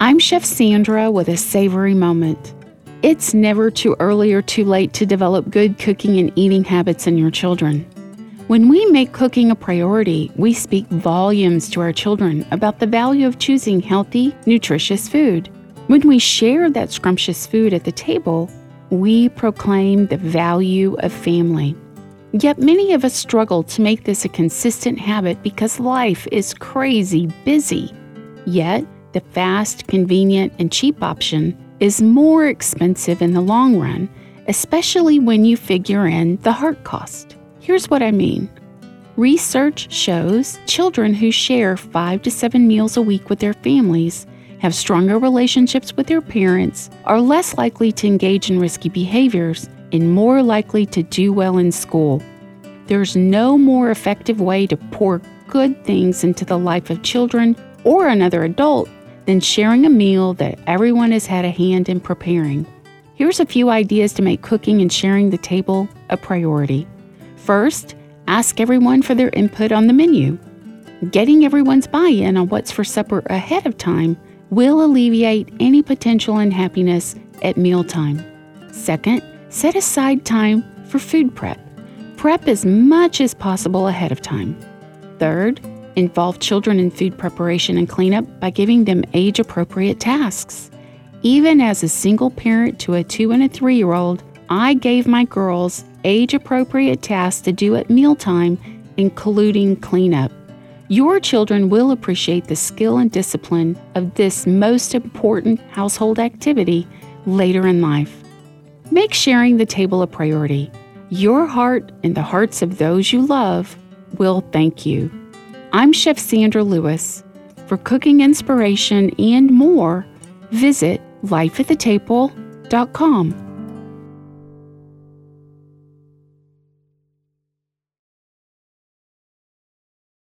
I'm Chef Sandra with a savory moment. It's never too early or too late to develop good cooking and eating habits in your children. When we make cooking a priority, we speak volumes to our children about the value of choosing healthy, nutritious food. When we share that scrumptious food at the table, we proclaim the value of family. Yet many of us struggle to make this a consistent habit because life is crazy busy. Yet, the fast, convenient, and cheap option is more expensive in the long run, especially when you figure in the heart cost. Here's what I mean. Research shows children who share five to seven meals a week with their families have stronger relationships with their parents, are less likely to engage in risky behaviors, and more likely to do well in school. There's no more effective way to pour good things into the life of children or another adult than sharing a meal that everyone has had a hand in preparing. Here's a few ideas to make cooking and sharing the table a priority. First, ask everyone for their input on the menu. Getting everyone's buy in on what's for supper ahead of time will alleviate any potential unhappiness at mealtime. Second, set aside time for food prep. Prep as much as possible ahead of time. Third, involve children in food preparation and cleanup by giving them age appropriate tasks. Even as a single parent to a two and a three year old, I gave my girls age appropriate tasks to do at mealtime, including cleanup. Your children will appreciate the skill and discipline of this most important household activity later in life. Make sharing the table a priority. Your heart and the hearts of those you love will thank you. I'm Chef Sandra Lewis. For cooking inspiration and more, visit lifeatthetable.com.